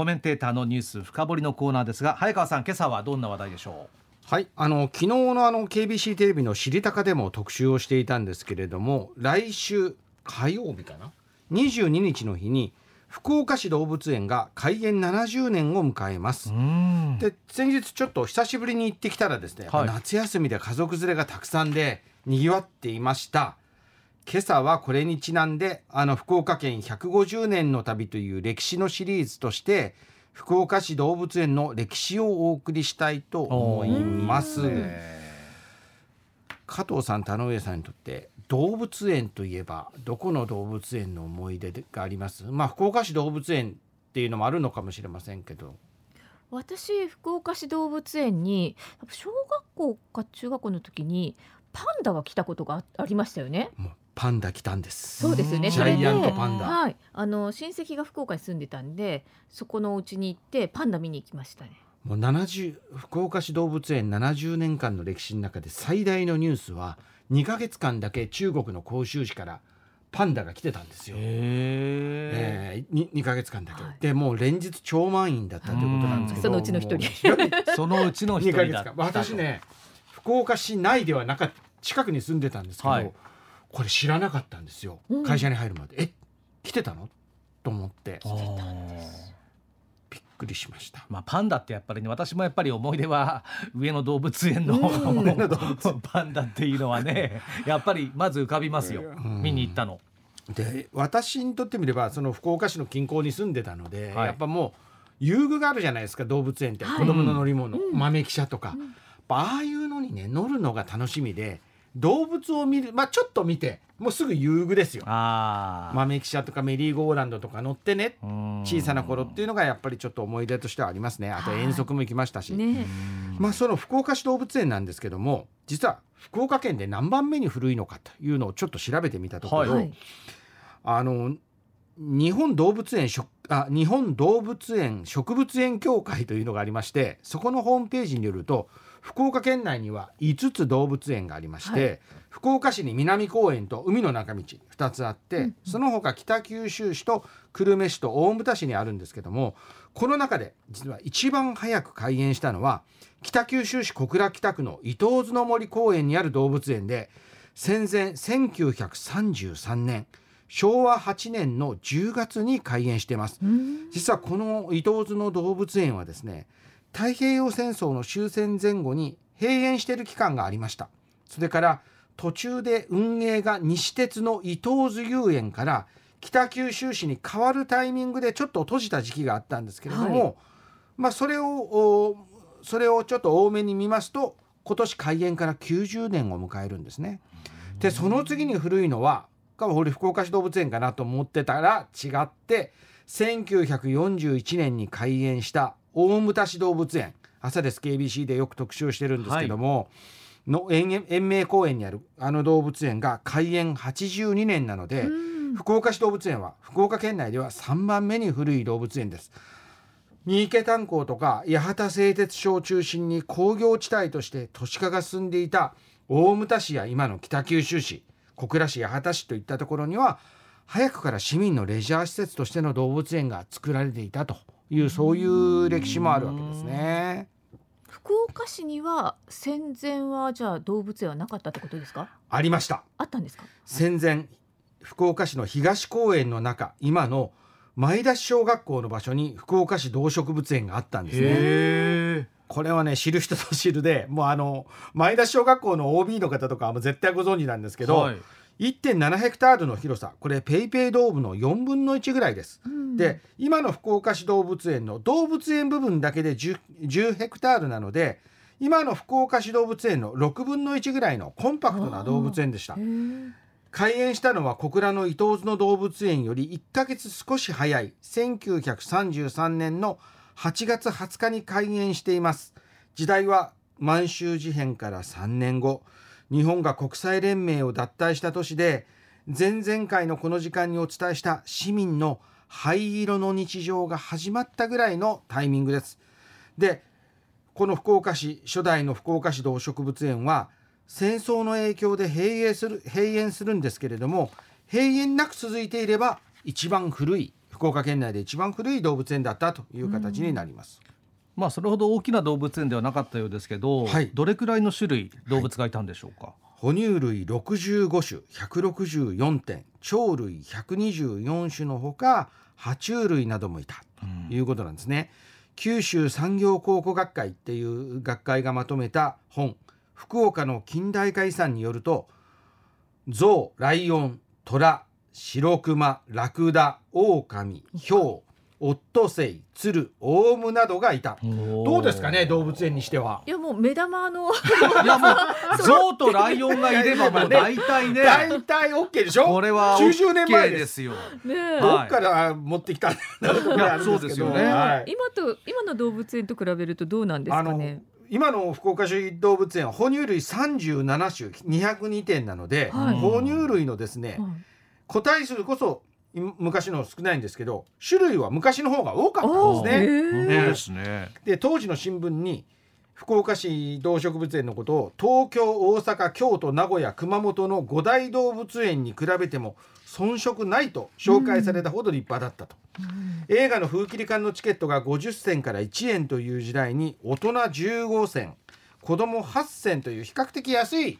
コメンテーターのニュース深掘りのコーナーですが早川さん今朝はどんな話題でしょう？はいあの昨日のあの KBC テレビの「知りたか」でも特集をしていたんですけれども来週火曜日かな？22日の日に福岡市動物園が開園70年を迎えます。で先日ちょっと久しぶりに行ってきたらですね、はい、夏休みで家族連れがたくさんでにぎわっていました今朝はこれにちなんであの福岡県150年の旅という歴史のシリーズとして福岡市動物園の歴史をお送りしたいと思います。加藤さん田上さんにとって動物園といえばどこの動物園の思い出があります？まあ福岡市動物園っていうのもあるのかもしれませんけど私福岡市動物園に小学校か中学校の時にパンダが来たことがありましたよね。パンダ来たんです。そうですよね。ジャイアントパンダ。はい。あの親戚が福岡に住んでたんで、そこのお家に行ってパンダ見に行きましたね。もう70福岡市動物園70年間の歴史の中で最大のニュースは2か月間だけ中国の広州市からパンダが来てたんですよ。えー、2, 2ヶ月間だけ、はい、でもう連日超満員だったということなんですけどそのうちの一人そのうちの一人だ私ね福岡市内ではなか近くに住んでたんですけど、はい、これ知らなかったんですよ、うん、会社に入るまで。え来てたの？と思って。びっくりしました、まあ、パンダってやっぱりね私もやっぱり思い出は 上野動物園の、パンダっていうのはねやっぱりまず浮かびますよ、見に行ったの。で私にとってみればその福岡市の近郊に住んでたので、はい、やっぱもう遊具があるじゃないですか動物園って、はい、子供の乗り物、うん、豆汽車とか、うん、ああいうのにね乗るのが楽しみで動物を見るまあちょっと見てもうすぐ遊具ですよ。豆汽車とかメリーゴーランドとか乗ってね。小さな頃っていうのがやっぱりちょっと思い出としてはありますね。あと遠足も行きましたし、ね、まあその福岡市動物園なんですけども実は福岡県で何番目に古いのかというのをちょっと調べてみたところ、はい、あの日本動物園あ日本動物園植物園協会というのがありましてそこのホームページによると福岡県内には5つ動物園がありまして、はい、福岡市に南公園と海の中道2つあって、うん、その他北九州市と久留米市と大牟田市にあるんですけどもこの中で実は一番早く開園したのは北九州市小倉北区の伊東津の森公園にある動物園で戦前1933年昭和8年の10月に開園しています。実はこの伊東津の動物園はですね太平洋戦争の終戦前後に閉園している期間がありました。それから途中で運営が西鉄の伊東津遊園から北九州市に変わるタイミングでちょっと閉じた時期があったんですけれども、はい、まあそれをそれをちょっと多めに見ますと今年開園から90年を迎えるんですね。でその次に古いのは福岡市動物園かなと思ってたら違って1941年に開園した大牟田市動物園。朝です。KBC でよく特集してるんですけども、はい、の園園名公園にあるあの動物園が開園82年なので福岡市動物園は福岡県内では3番目に古い動物園です。三池炭鉱とか八幡製鉄所を中心に工業地帯として都市化が進んでいた大牟田市や今の北九州市小倉市八幡市といったところには早くから市民のレジャー施設としての動物園が作られていたというそういう歴史もあるわけですね。福岡市には戦前はじゃあ動物園はなかったってことですか？ありました。あったんですか？戦前福岡市の東公園の中今の前田市小学校の場所に福岡市動植物園があったんですねこれはね知る人ぞ知るでもうあの前田小学校の OB の方とかはもう絶対ご存知なんですけど、はい。1.7ヘクタールの広さこれペイペイドームの4分の1ぐらいです、うん、で今の福岡市動物園の動物園部分だけで 10, 10ヘクタールなので今の福岡市動物園の6分の1ぐらいのコンパクトな動物園でした。開園したのは小倉の伊東津の動物園より1ヶ月少し早い1933年の8月20日に開園しています時代は満州事変から3年後日本が国際連盟を脱退した年で前々回のこの時間にお伝えした市民の灰色の日常が始まったぐらいのタイミングです。でこの福岡市初代の福岡市動植物園は戦争の影響で閉園する閉園するんですけれども閉園なく続いていれば一番古い福岡県内で一番古い動物園だったという形になります。まあそれほど大きな動物園ではなかったようですけど、はい、どれくらいの種類動物がいたんでしょうか？はい、哺乳類65種164点鳥類124種のほか爬虫類などもいたということなんですね。うん、九州産業考古学会っていう学会がまとめた本福岡の近代化遺産によると象ライオン虎白熊ラクダ狼ヒョウオットセイ、ツル、オウムなどがいた。どうですかね、動物園にしては。いや、もう目玉の。いや、もう、象とライオンがいれば、もう大体ね。大体オッケーでしょ？これは。九十年前ですよ。ねどっから持ってきたそうですよね。今と、今の動物園と比べると、どうなんですかね？今の福岡市動物園は哺乳類37種202点なので、はい、哺乳類のですね、個体数こそ昔の少ないんですけど種類は昔の方が多かったんですね。ね。で当時の新聞に福岡市動植物園のことを東京大阪京都名古屋熊本の五大動物園に比べても遜色ないと紹介されたほど立派だったと、うん、映画の風切り館のチケットが50銭から1円という時代に大人15銭子供8銭という比較的安い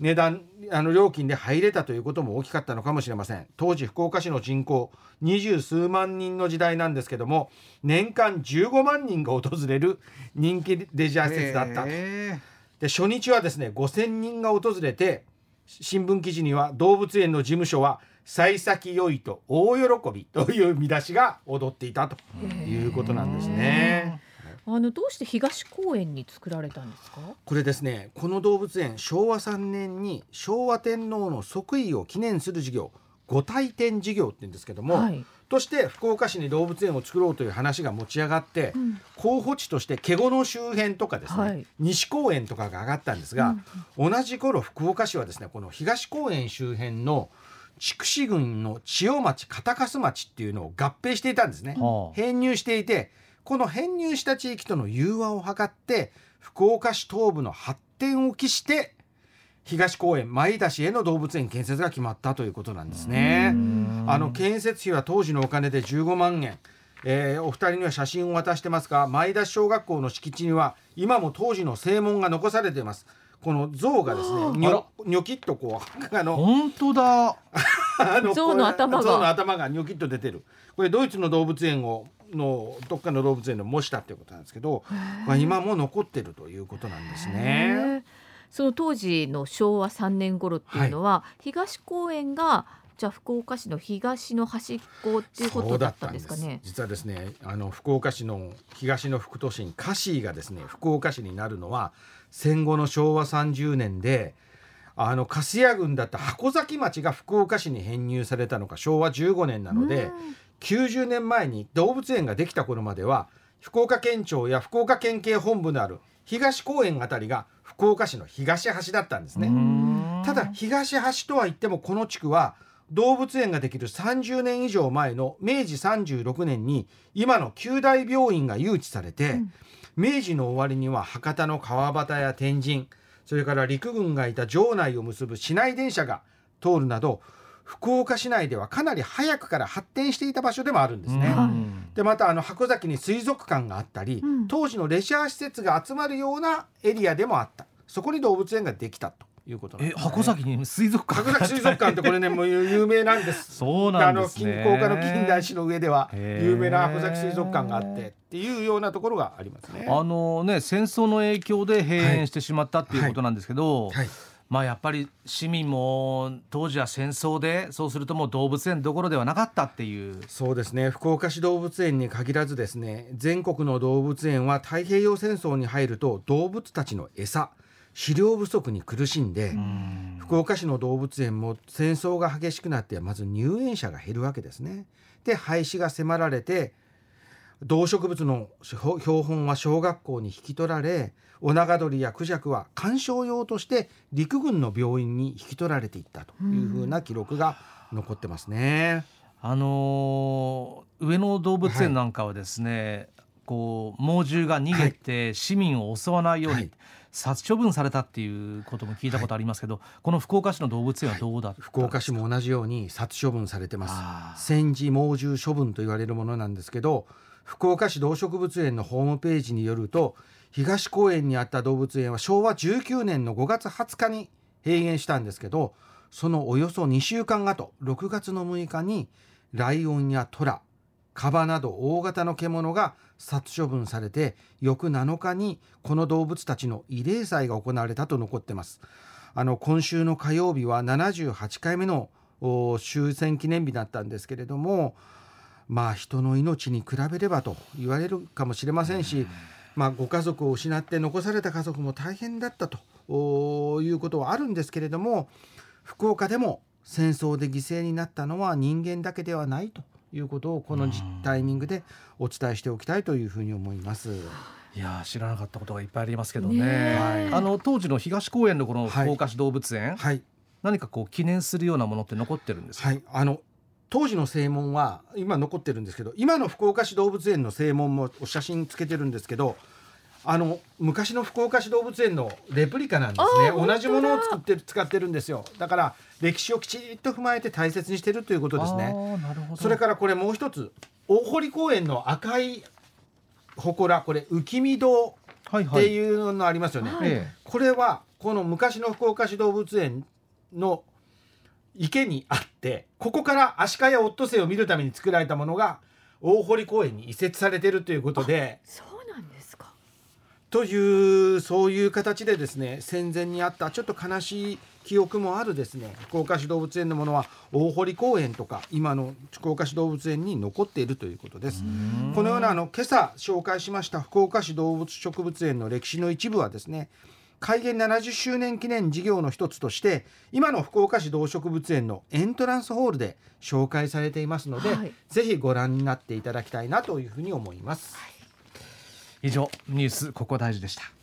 値段あの料金で入れたということも大きかったのかもしれません。当時福岡市の人口二十数万人の時代なんですけども年間15万人が訪れる人気レジャー施設だった。で初日はですね5,000人が訪れて新聞記事には動物園の事務所は幸先良いと大喜びという見出しが踊っていたということなんですね。あのどうして東公園に作られたんですか？これですねこの動物園昭和3年に昭和天皇の即位を記念する事業御体展事業って言うんですけども、はい、として福岡市に動物園を作ろうという話が持ち上がって、うん、候補地として華厳の周辺とかですね、はい、西公園とかが上がったんですが、うん、同じ頃福岡市はですねこの東公園周辺の筑紫郡の千代町片粕町っていうのを合併していたんですね、はあ、編入していてこの編入した地域との融和を図って福岡市東部の発展を期して東公園前田市への動物園建設が決まったということなんですね。あの建設費は当時のお金で15万円。えー、お二人には写真を渡してますが前田小学校の敷地には今も当時の正門が残されていますこの像がですねにょにょきっとこうあの本当だ象の頭が象の頭がにょきっと出てるこれドイツの動物園をのどっかの動物園の模したっていうことなんですけど、まあ、今も残ってるということなんですね。その当時の昭和3年頃っていうのは、はい、東公園がじゃあ福岡市の東の端っこっていうことだったんですかね。実はですね、あの福岡市の東の副都心カシーがですね、福岡市になるのは戦後の昭和30年で。あの粕谷郡だった箱崎町が福岡市に編入されたのが昭和15年なので、90年前に動物園ができた頃までは福岡県庁や福岡県警本部のある東公園あたりが福岡市の東端だったんですね。ただ東端とは言ってもこの地区は動物園ができる30年以上前の明治36年に今の九大病院が誘致されて、うん、明治の終わりには博多の川端や天神それから陸軍がいた城内を結ぶ市内電車が通るなど福岡市内ではかなり早くから発展していた場所でもあるんですね。でまたあの箱崎に水族館があったり、うん、当時のレジャー施設が集まるようなエリアでもあったそこに動物園ができたと。いうことなんです、ね、箱崎に水族館箱崎水族館ってこれねもう 有名なんです。そうなんです、ね、あの近郊から近代史の上では有名な箱崎水族館があってっていうようなところがありますね。あのね戦争の影響で閉園してしまったっていうことなんですけど、はいはいはい。まあやっぱり市民も当時は戦争でそうするともう動物園どころではなかったっていう。そうですね。福岡市動物園に限らずですね全国の動物園は太平洋戦争に入ると動物たちの餌飼料不足に苦しんで福岡市の動物園も戦争が激しくなってまず入園者が減るわけですね。で廃止が迫られて動植物の標本は小学校に引き取られオナガドリやクジャクは観賞用として陸軍の病院に引き取られていったというふうな記録が残ってますね。あのー、上野動物園なんかはですね、はい、こう猛獣が逃げて市民を襲わないように、はいはい殺処分されたっていうことも聞いたことありますけど、はい、この福岡市の動物園はどうだ、はい、福岡市も同じように殺処分されてます。戦時猛獣処分と言われるものなんですけど福岡市動植物園のホームページによると東公園にあった動物園は昭和19年の5月20日に閉園したんですけどそのおよそ2週間後6月の6日にライオンやトラカバなど大型の獣が殺処分されて翌7日にこの動物たちの慰霊祭が行われたと残ってます。あの今週の火曜日は78回目の終戦記念日だったんですけれどもまあ人の命に比べればと言われるかもしれませんし、まあ、ご家族を失って残された家族も大変だったということはあるんですけれども福岡でも戦争で犠牲になったのは人間だけではないということをこのタイミングでお伝えしておきたいというふうに思います。いや知らなかったことがいっぱいありますけどね。はい、あの当時の東公園のこの福岡市動物園、はい、何かこう記念するようなものって残ってるんですか？はい、あの当時の正門は今残ってるんですけど今の福岡市動物園の正門も写真つけてるんですけどあの昔の福岡市動物園のレプリカなんですね。同じものを作って使ってるんですよ。だから歴史をきちっと踏まえて大切にしてるということですね。それからこれもう一つ大堀公園の赤い祠これ浮見堂っていうのありますよね、はい。はい、これはこの昔の福岡市動物園の池にあってここからアシカやオットセイを見るために作られたものが大堀公園に移設されてるということでというそういう形でですね戦前にあったちょっと悲しい記憶もあるですね。福岡市動物園のものは大堀公園とか今の福岡市動物園に残っているということです。このようなあの今朝紹介しました福岡市動物植物園の歴史の一部はですね開園70周年記念事業の一つとして今の福岡市動植物園のエントランスホールで紹介されていますので、はい、ぜひご覧になっていただきたいなというふうに思います。以上ニュースここ大事でした。